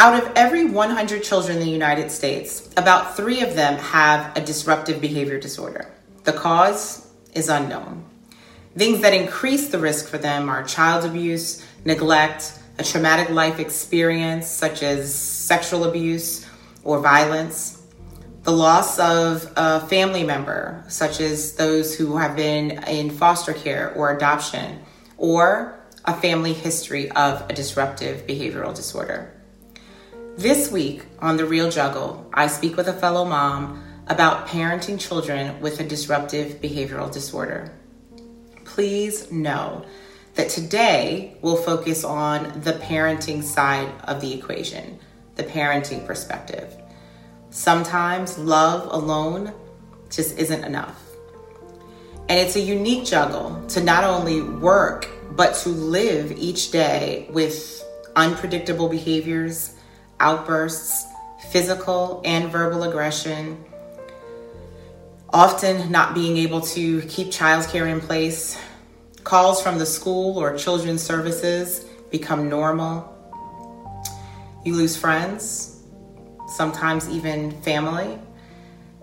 Out of every 100 children in the United States, about three of them have a disruptive behavior disorder. The cause is unknown. Things that increase the risk for them are child abuse, neglect, a traumatic life experience such as sexual abuse or violence, the loss of a family member, such as those who have been in foster care or adoption, or a family history of a disruptive behavioral disorder. This week on The Real Juggle, I speak with a fellow mom about parenting children with a disruptive behavioral disorder. Please know that today we'll focus on the parenting side of the equation, the parenting perspective. Sometimes love alone just isn't enough. And it's a unique juggle to not only work, but to live each day with unpredictable behaviors, outbursts, physical and verbal aggression, often not being able to keep childcare in place. Calls from the school or children's services become normal. You lose friends, sometimes even family,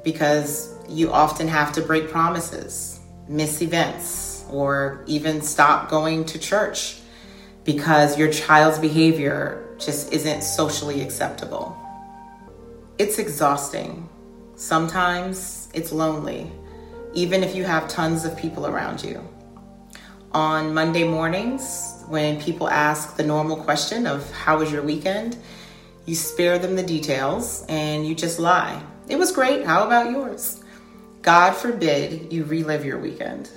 because you often have to break promises, miss events, or even stop going to church because your child's behavior just isn't socially acceptable. It's exhausting. Sometimes it's lonely, even if you have tons of people around you. On Monday mornings, when people ask the normal question of how was your weekend, you spare them the details and you just lie. It was great. How about yours? God forbid you relive your weekend.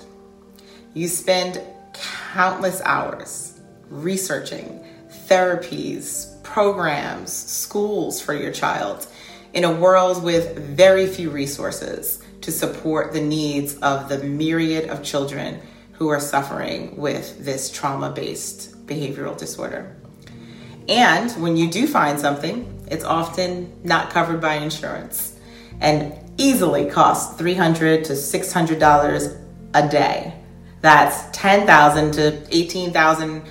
You spend countless hours researching therapies, programs, schools for your child in a world with very few resources to support the needs of the myriad of children who are suffering with this trauma based behavioral disorder. And when you do find something, it's often not covered by insurance and easily costs $300 to $600 a day. That's 10,000 to $18,000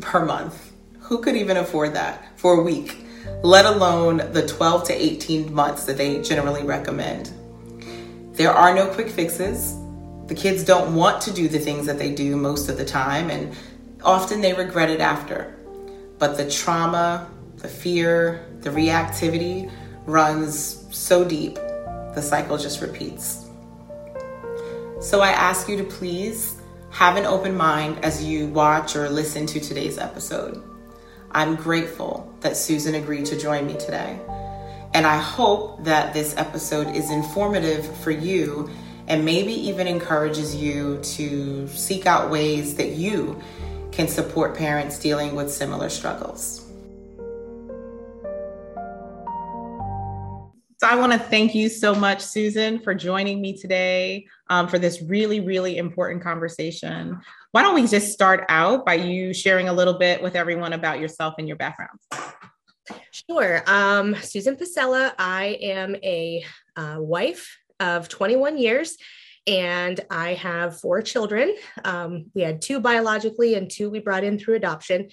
per month. Who could even afford that for a week, let alone the 12 to 18 months that they generally recommend? There are no quick fixes. The kids don't want to do the things that they do most of the time, and often they regret it after. But the trauma, the fear, the reactivity runs so deep, the cycle just repeats. So I ask you to please have an open mind as you watch or listen to today's episode. I'm grateful that Susan agreed to join me today. And I hope that this episode is informative for you and maybe even encourages you to seek out ways that you can support parents dealing with similar struggles. I want to thank you so much, Susan, for joining me today um, for this really, really important conversation. Why don't we just start out by you sharing a little bit with everyone about yourself and your background? Sure. Um, Susan Pasella. I am a uh, wife of 21 years and I have four children. Um, we had two biologically and two we brought in through adoption.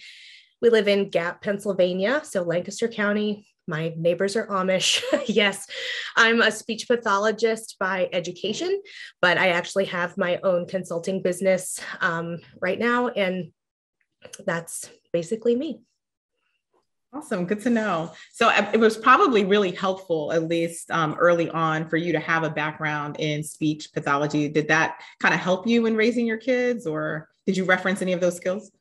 We live in Gap, Pennsylvania, so Lancaster County, my neighbors are Amish. yes, I'm a speech pathologist by education, but I actually have my own consulting business um, right now. And that's basically me. Awesome. Good to know. So uh, it was probably really helpful, at least um, early on, for you to have a background in speech pathology. Did that kind of help you in raising your kids, or did you reference any of those skills?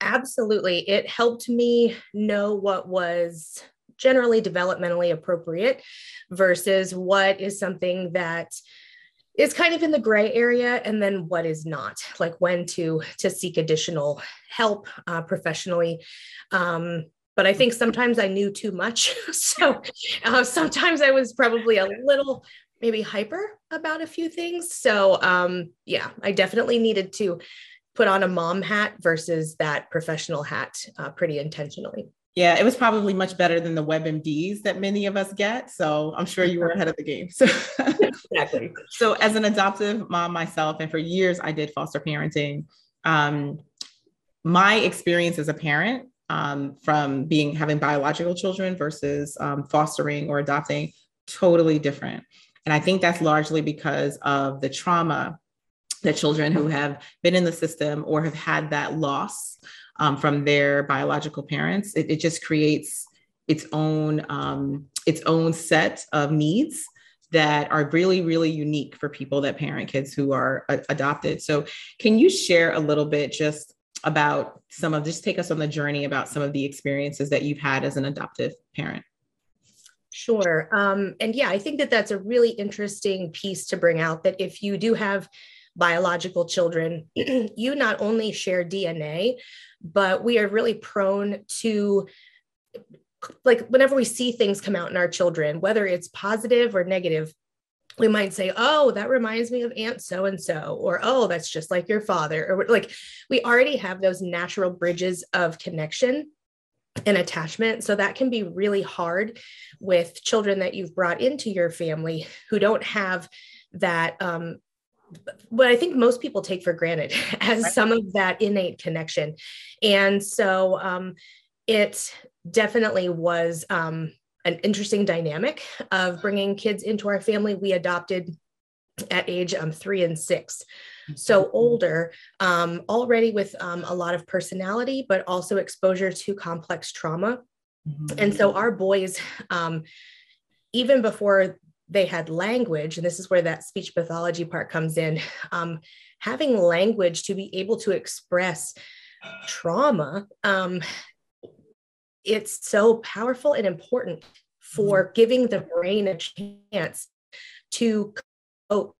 Absolutely. It helped me know what was generally developmentally appropriate versus what is something that is kind of in the gray area and then what is not like when to to seek additional help uh, professionally. Um, but i think sometimes i knew too much. So uh, sometimes i was probably a little maybe hyper about a few things. So um, yeah i definitely needed to put on a mom hat versus that professional hat uh, pretty intentionally yeah, it was probably much better than the WebMDs that many of us get. So I'm sure you were ahead of the game. So exactly. So as an adoptive mom myself, and for years I did foster parenting. Um, my experience as a parent um, from being having biological children versus um, fostering or adopting totally different and i think that's largely because of the trauma that children who have been in the system or have had that loss um, from their biological parents. It, it just creates its own um, its own set of needs that are really really unique for people that parent kids who are a- adopted. So can you share a little bit just about some of just take us on the journey about some of the experiences that you've had as an adoptive parent? Sure. Um, and yeah, I think that that's a really interesting piece to bring out that if you do have biological children, you not only share DNA, but we are really prone to like whenever we see things come out in our children, whether it's positive or negative, we might say, Oh, that reminds me of Aunt so and so, or Oh, that's just like your father, or like we already have those natural bridges of connection and attachment. So that can be really hard with children that you've brought into your family who don't have that. Um, what I think most people take for granted as right. some of that innate connection. And so um, it definitely was um, an interesting dynamic of bringing kids into our family. We adopted at age um, three and six. So mm-hmm. older, um, already with um, a lot of personality, but also exposure to complex trauma. Mm-hmm. And so our boys, um, even before they had language, and this is where that speech pathology part comes in, um, having language to be able to express trauma, um, it's so powerful and important for mm-hmm. giving the brain a chance to cope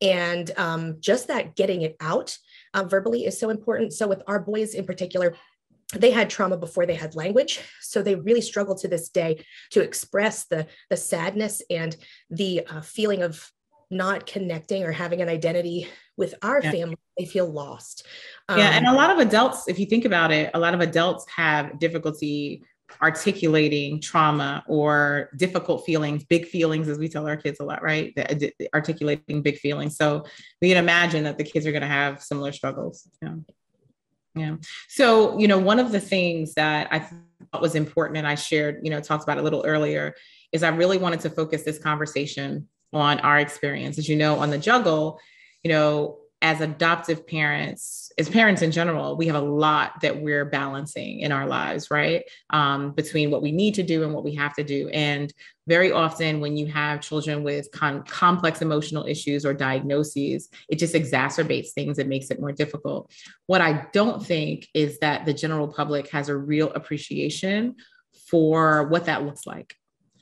and um, just that getting it out uh, verbally is so important. So, with our boys in particular, they had trauma before they had language so they really struggle to this day to express the the sadness and the uh, feeling of not connecting or having an identity with our yeah. family they feel lost um, yeah and a lot of adults if you think about it a lot of adults have difficulty articulating trauma or difficult feelings, big feelings, as we tell our kids a lot, right? The, the, articulating big feelings. So we can imagine that the kids are going to have similar struggles. Yeah. Yeah. So, you know, one of the things that I thought was important and I shared, you know, talked about a little earlier is I really wanted to focus this conversation on our experience. As you know, on the juggle, you know, as adoptive parents, as parents in general, we have a lot that we're balancing in our lives, right? Um, between what we need to do and what we have to do. And very often, when you have children with complex emotional issues or diagnoses, it just exacerbates things. It makes it more difficult. What I don't think is that the general public has a real appreciation for what that looks like.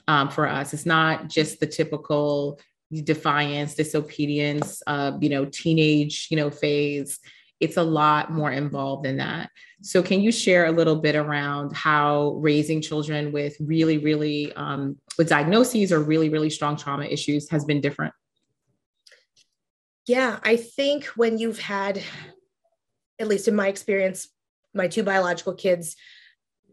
Um, for us. It's not just the typical defiance, disobedience, uh, you know, teenage, you know, phase. It's a lot more involved than that. So, can you share a little bit around how raising children with really, really um, with diagnoses or really, really strong trauma issues has been different? Yeah, I think when you've had, at least in my experience, my two biological kids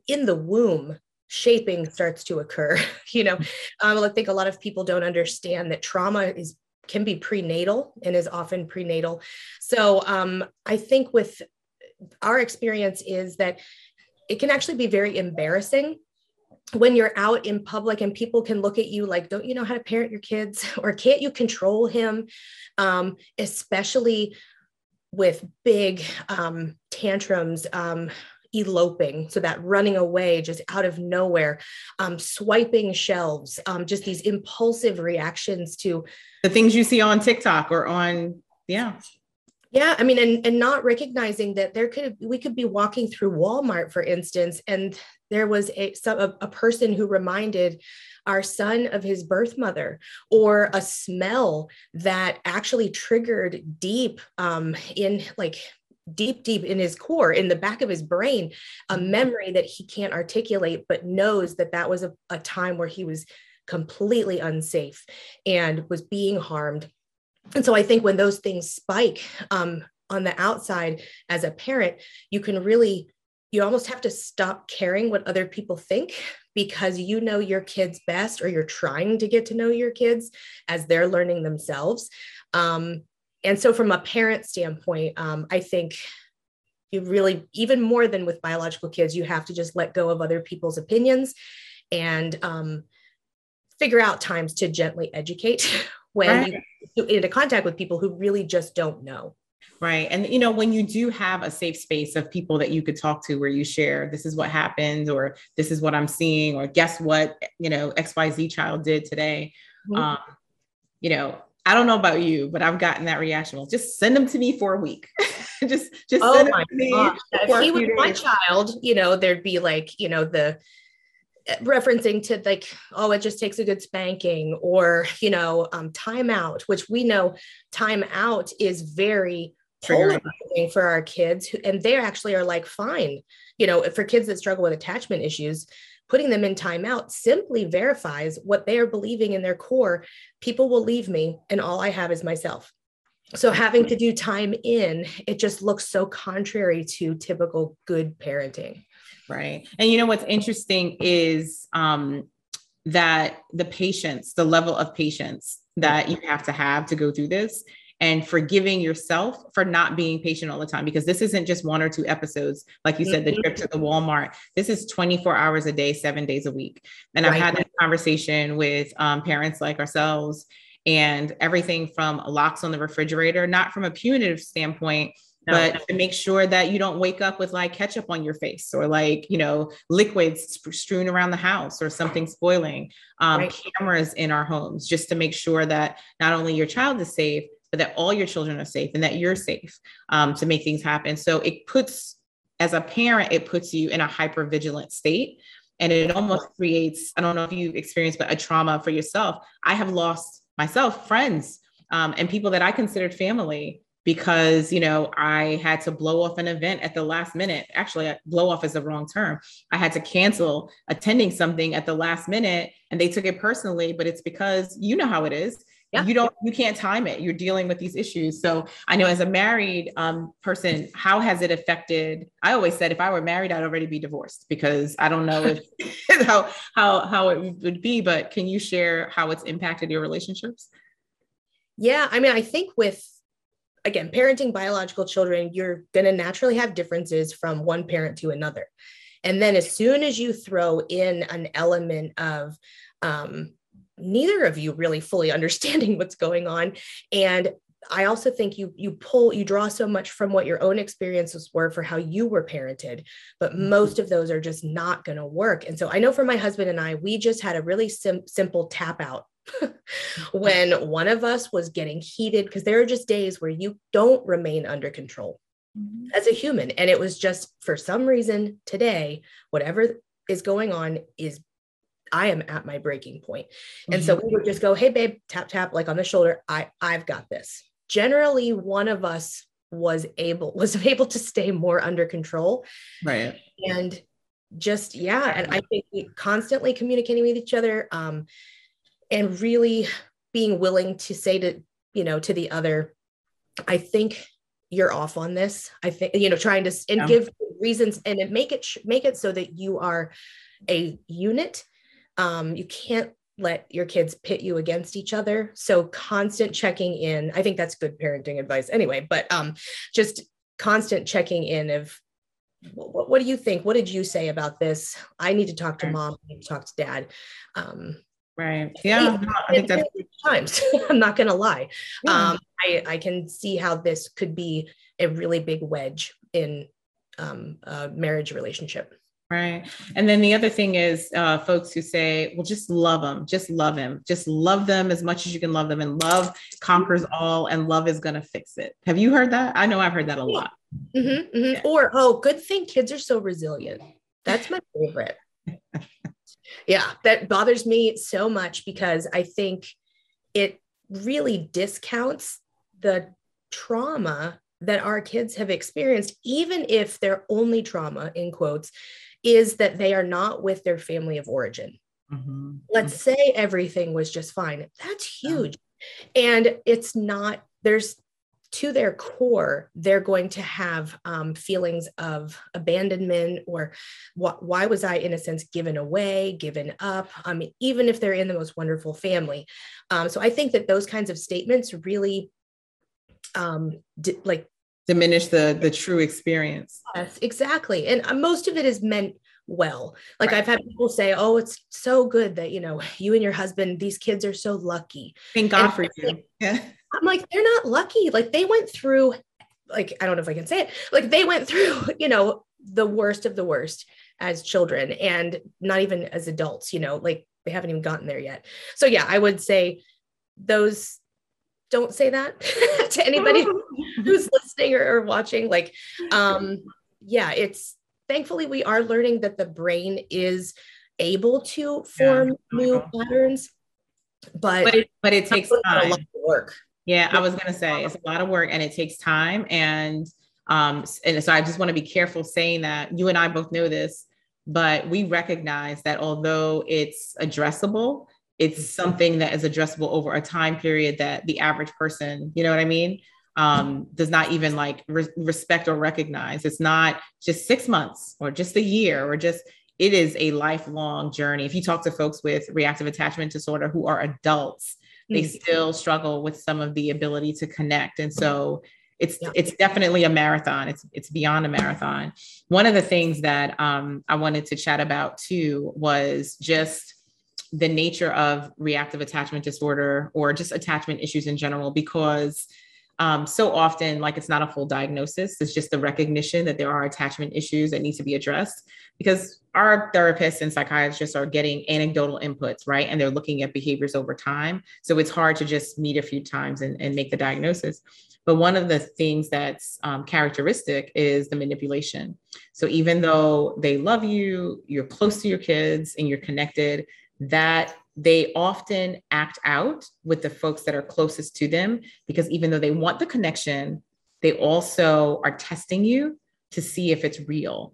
in the womb, shaping starts to occur you know? Um, i think a lot of people don't understand that trauma is can be prenatal and is often prenatal. So um, i think with our experience is that it can actually be very embarrassing when you're out in public and people can look at you like don't you know how to parent your kids? Or can't you control him? Um, especially with big um, tantrums um, eloping so that running away just out of nowhere um, swiping shelves um, just these impulsive reactions to the things you see on tiktok or on yeah. Yeah i mean and, and not recognizing that there could we could be walking through walmart for instance and there was a, a, a person who reminded our son of his birth mother or a smell that actually triggered deep um, in like deep, deep in his core, in the back of his brain, a mm-hmm. memory that he can't articulate, but knows that that was a, a time where he was completely unsafe and was being harmed. And so I think when those things spike um, on the outside as a parent, you can really, you almost have to stop caring what other people think because you know your kids best or you're trying to get to know your kids as they're learning themselves. Um, and so from a parent standpoint um, i think you really even more than with biological kids you have to just let go of other people's opinions and um, figure out times to gently educate when right. you get into contact with people who really just don't know right and you know when you do have a safe space of people that you could talk to where you share this is what happened or this is what i'm seeing or guess what you know xyz child did today mm-hmm. um, you know I don't know about you, but I've gotten that reaction. Well, just send them to me for a week. just, just oh send them to me. If he was my child, you know, there'd be like, you know, the eh, referencing to like, oh, it just takes a good spanking, or you know, um, timeout, which we know timeout is very polarizing for our kids, who, and they actually are like, fine, you know, for kids that struggle with attachment issues, putting them in timeout simply verifies what they are believing in their core. People will leave me, and all I have is myself. So, having to do time in, it just looks so contrary to typical good parenting. Right. And you know what's interesting is um, that the patience, the level of patience that you have to have to go through this and forgiving yourself for not being patient all the time because this isn't just one or two episodes like you said the trip to the walmart this is 24 hours a day seven days a week and right. i've had this conversation with um, parents like ourselves and everything from locks on the refrigerator not from a punitive standpoint but to make sure that you don't wake up with like ketchup on your face or like you know liquids strewn around the house or something spoiling um, right. cameras in our homes just to make sure that not only your child is safe but that all your children are safe and that you're safe um, to make things happen. So it puts, as a parent, it puts you in a hyper vigilant state. And it almost creates, I don't know if you've experienced, but a trauma for yourself. I have lost myself, friends, um, and people that I considered family because you know i had to blow off an event at the last minute actually blow off is the wrong term i had to cancel attending something at the last minute and they took it personally but it's because you know how it is yeah. you don't you can't time it. You're dealing with these issues. So i know as a married um, person how has it affected i always said if i were married i'd already be divorced because i don't know if, how how how it would be but can you share how it's impacted your relationships? Yeah i mean i think with again parenting biological children you're going to naturally have differences from one parent to another. And then as soon as you throw in an element of um, neither of you really fully understanding what's going on and I also think you you pull you draw so much from what your own experiences were for how you were parented, but mm-hmm. most of those are just not going to work. And so I know for my husband and I, we just had a really sim- simple tap out when one of us was getting heated because there are just days where you don't remain under control mm-hmm. as a human, and it was just for some reason today, whatever is going on is I am at my breaking point. And mm-hmm. so we would just go, hey babe, tap tap like on the shoulder. I I've got this. Generally one of us was able was able to stay more under control. Right. And just yeah, and I think constantly communicating with each other um and really being willing to say to, you know, to the other I think you're off on this. I think you know trying to and yeah. give reasons and make it make it so that you are a unit um, you can't let your kids pit you against each other. So constant checking in. I think that's good parenting advice anyway, but um, just constant checking in of what, what, do you think? What did you say about this? I need to talk to mom. I need to talk to dad. Um, right. Yeah. I think that's times. I'm not going to lie. Yeah. Um, I, I can see how this could be a really big wedge in um, a marriage relationship. Right. And then the other thing is uh, folks who say, well, just love them, just love him, just love them as much as you can love them. And love conquers all, and love is going to fix it. Have you heard that? I know I've heard that a lot. Mm-hmm, mm-hmm. Yeah. Or, oh, good thing kids are so resilient. That's my favorite. yeah, that bothers me so much because I think it really discounts the trauma that our kids have experienced, even if their only trauma, in quotes, is that they are not with their family of origin. Mm-hmm. Let's say everything was just fine. That's huge. And it's not, there's to their core, they're going to have um, feelings of abandonment or wh- why was I, in a sense, given away, given up? I mean, even if they're in the most wonderful family. Um, so I think that those kinds of statements really um, di- like diminish the the true experience. Yes exactly. And uh, most of it is meant well. Like right. i've had people say oh it's so good that you know you and your husband these kids are so lucky. Thank god and for you. Yeah. I'm like they're not lucky. Like they went through like i don't know if i can say it like they went through you know the worst of the worst as children and not even as adults you know like they haven't even gotten there yet. So yeah i would say those don't say that to anybody who's listening or, or, watching like um yeah it's thankfully we are learning that the brain is able to form yeah. new patterns but but it, but it takes time. A lot of work yeah i was going to say it's a lot of work and it takes time and um and so i just want to be careful saying that you and i both know this but we recognize that although it's addressable it's something that is addressable over a time period that the average person, you know what I mean, um, does not even like re- respect or recognize. It's not just six months or just a year or just, it is a lifelong journey. If you talk to folks with reactive attachment disorder who are adults, they mm-hmm. still struggle with some of the ability to connect. And so it's yeah. it's definitely a marathon. It's it's beyond a marathon. One of the things that um, I wanted to chat about too was just the nature of reactive attachment disorder or just attachment issues in general because um, so often like it's not a full diagnosis. It's just the recognition that there are attachment issues that need to be addressed because our therapists and psychiatrists are getting anecdotal inputs right? And they're looking at behaviors over time. So it's hard to just meet a few times and, and make the diagnosis. But one of the things that's um, characteristic is the manipulation. So even though they love you you're close to your kids and you're connected that they often act out with the folks that are closest to them because even though they want the connection, they also are testing you to see if it's real.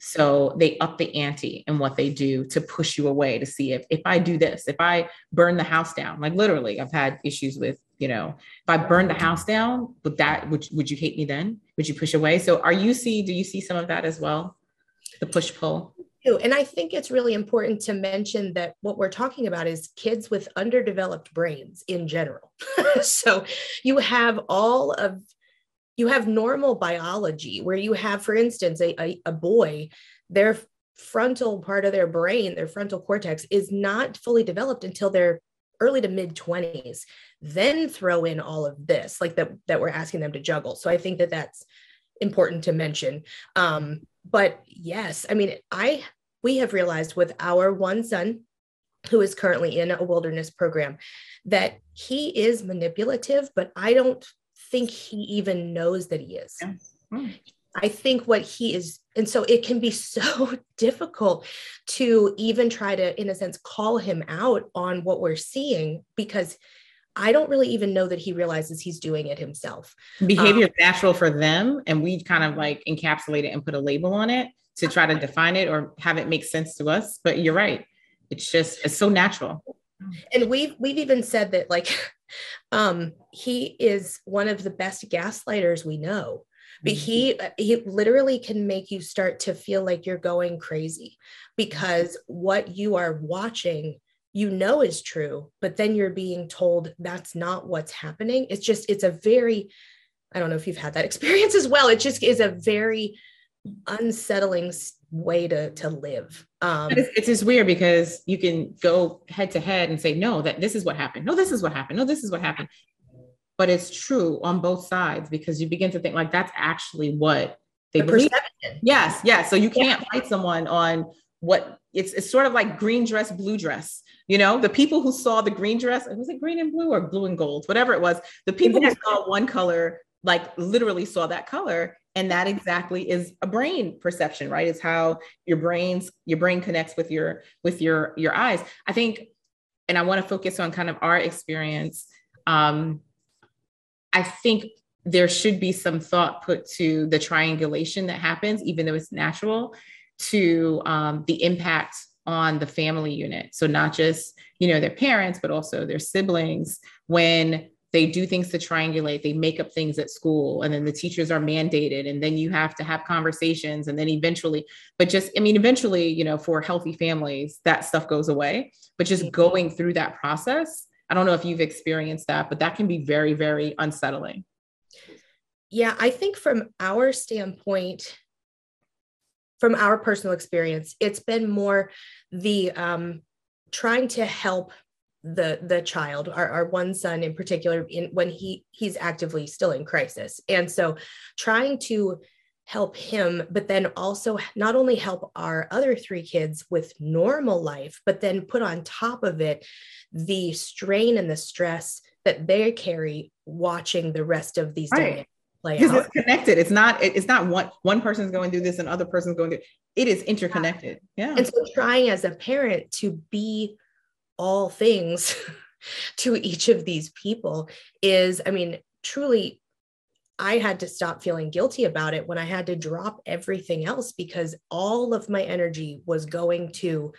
So they up the ante in what they do to push you away to see if if I do this, if I burn the house down, like literally, I've had issues with, you know, if I burn the house down, would that would would you hate me then? Would you push away? So are you see, do you see some of that as well? The push pull? And I think it's really important to mention that what we're talking about is kids with underdeveloped brains in general. so you have all of you have normal biology where you have, for instance, a, a, a boy, their frontal part of their brain, their frontal cortex is not fully developed until they're early to mid 20s then throw in all of this like that that we're asking them to juggle. So i think that that's important to mention. Um but yes, I mean, I we have realized with our one son who is currently in a wilderness program that he is manipulative, but I don't think he even knows that he is. Yeah. Hmm. I think what he is, and so it can be so difficult to even try to, in a sense, call him out on what we're seeing because I don't really even know that he realizes he's doing it himself. Behavior um, is natural for them, and we kind of like encapsulate it and put a label on it to try to define it or have it make sense to us. But you're right; it's just it's so natural. And we've we've even said that like um, he is one of the best gaslighters we know. But he mm-hmm. he literally can make you start to feel like you're going crazy because what you are watching you know is true, but then you're being told that's not what's happening. It's just, it's a very, I don't know if you've had that experience as well. It just is a very unsettling way to to live. Um, it's, it's just weird because you can go head to head and say, no, that this is what happened. No, this is what happened. No, this is what happened. But it's true on both sides because you begin to think like that's actually what they the believe. Perception. Yes, yes. So you can't yeah. fight someone on what it's it's sort of like green dress, blue dress. You know, the people who saw the green dress, was it green and blue or blue and gold, whatever it was, the people exactly. who saw one color, like literally saw that color. And that exactly is a brain perception, right? It's how your brains, your brain connects with your with your your eyes. I think, and I want to focus on kind of our experience. Um, I think there should be some thought put to the triangulation that happens, even though it's natural, to um, the impact on the family unit. So not just, you know, their parents, but also their siblings when they do things to triangulate, they make up things at school and then the teachers are mandated and then you have to have conversations and then eventually, but just, I mean, eventually, you know, for healthy families, that stuff goes away, but just going through that process, I don't know if you've experienced that, but that can be very, very unsettling. Yeah, I think from our standpoint, from our personal experience, it's been more the um, trying to help the the child our, our one son in particular in when he he's actively still in crisis and so trying to help him but then also not only help our other three kids with normal life but then put on top of it the strain and the stress that they carry watching the rest of these right. play because out. it's connected it's not it's not one one person's going through this and other person's going through it is interconnected yeah. yeah and so trying as a parent to be all things to each of these people is, I mean, truly, I had to stop feeling guilty about it when I had to drop everything else because all of my energy was going to,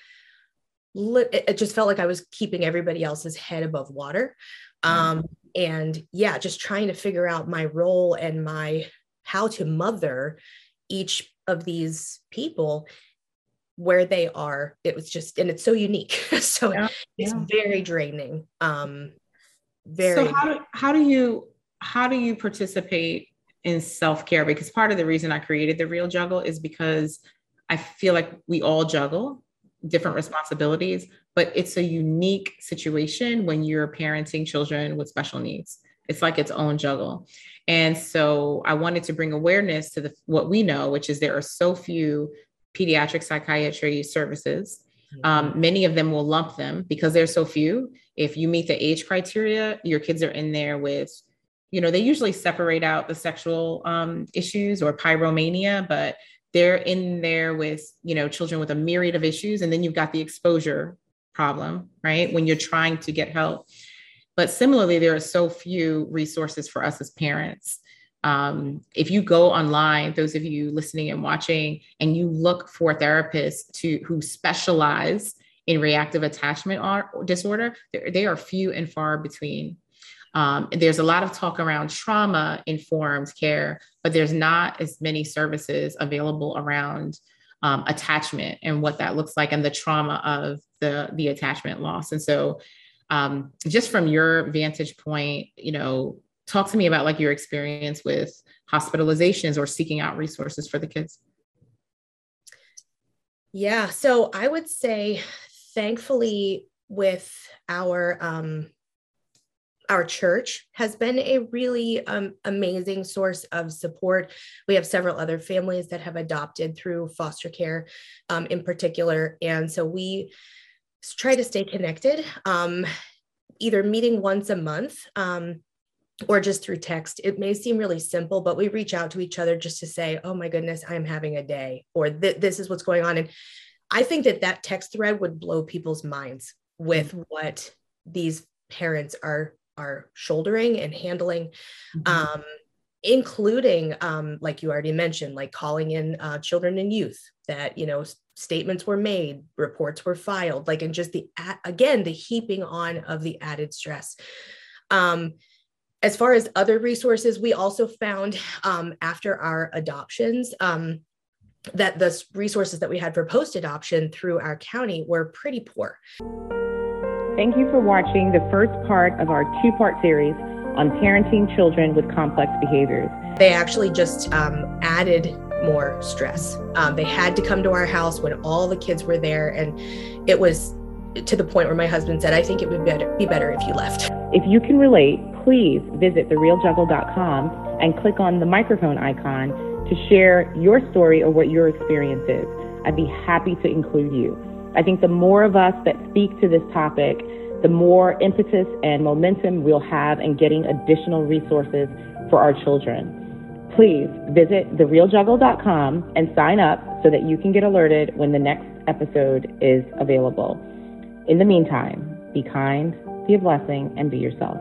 it just felt like I was keeping everybody else's head above water. Um, and yeah, just trying to figure out my role and my how to mother each of these people where they are it was just and it's so unique. So yeah, it's yeah. very draining um very so how do, how do you how do you participate in self-care? Because part of the reason i created the real juggle is because i feel like we all juggle different responsibilities but it's a unique situation when you're parenting children with special needs. It's like its own juggle. And so i wanted to bring awareness to the what we know which is there are so few pediatric psychiatry services. Um, mm-hmm. many of them will lump them because there's so few. If you meet the age criteria, your kids are in there with, you know, they usually separate out the sexual um, issues or pyromania, but they're in there with, you know, children with a myriad of issues. And then you've got the exposure problem, right? When you're trying to get help. But similarly, there are so few resources for us as parents um, if you go online, those of you listening and watching, and you look for therapists to who specialize in reactive attachment disorder, they are few and far between. Um, there's a lot of talk around trauma informed care, but there's not as many services available around um, attachment and what that looks like and the trauma of the the attachment loss. And so, um, just from your vantage point, you know, talk to me about like your experience with hospitalizations or seeking out resources for the kids yeah so i would say thankfully with our um our church has been a really um, amazing source of support. We have several other families that have adopted through foster care um, in particular. And so we try to stay connected, um, either meeting once a month um, or just through text. It may seem really simple, but we reach out to each other just to say, oh my goodness, I'm having a day, or this is what's going on. And I think that that text thread would blow people's minds with mm-hmm. what these parents are are shouldering and handling mm-hmm. um, including um, like you already mentioned like calling in uh, children and youth that you know statements were made reports were filed like and just the again the heaping on of the added stress um, as far as other resources, we also found um, after our adoptions um, that the resources that we had for post adoption through our county were pretty poor. Thank you for watching the first part of our two part series on parenting children with complex behaviors. They actually just um, added more stress. Um, they had to come to our house when all the kids were there, and it was to the point where my husband said, I think it would be better, be better if you left. If you can relate, please visit therealjuggle.com and click on the microphone icon to share your story or what your experience is. I'd be happy to include you. I think the more of us that speak to this topic, the more impetus and momentum we'll have in getting additional resources for our children. Please visit therealjuggle.com and sign up so that you can get alerted when the next episode is available. In the meantime, be kind, be a blessing, and be yourself.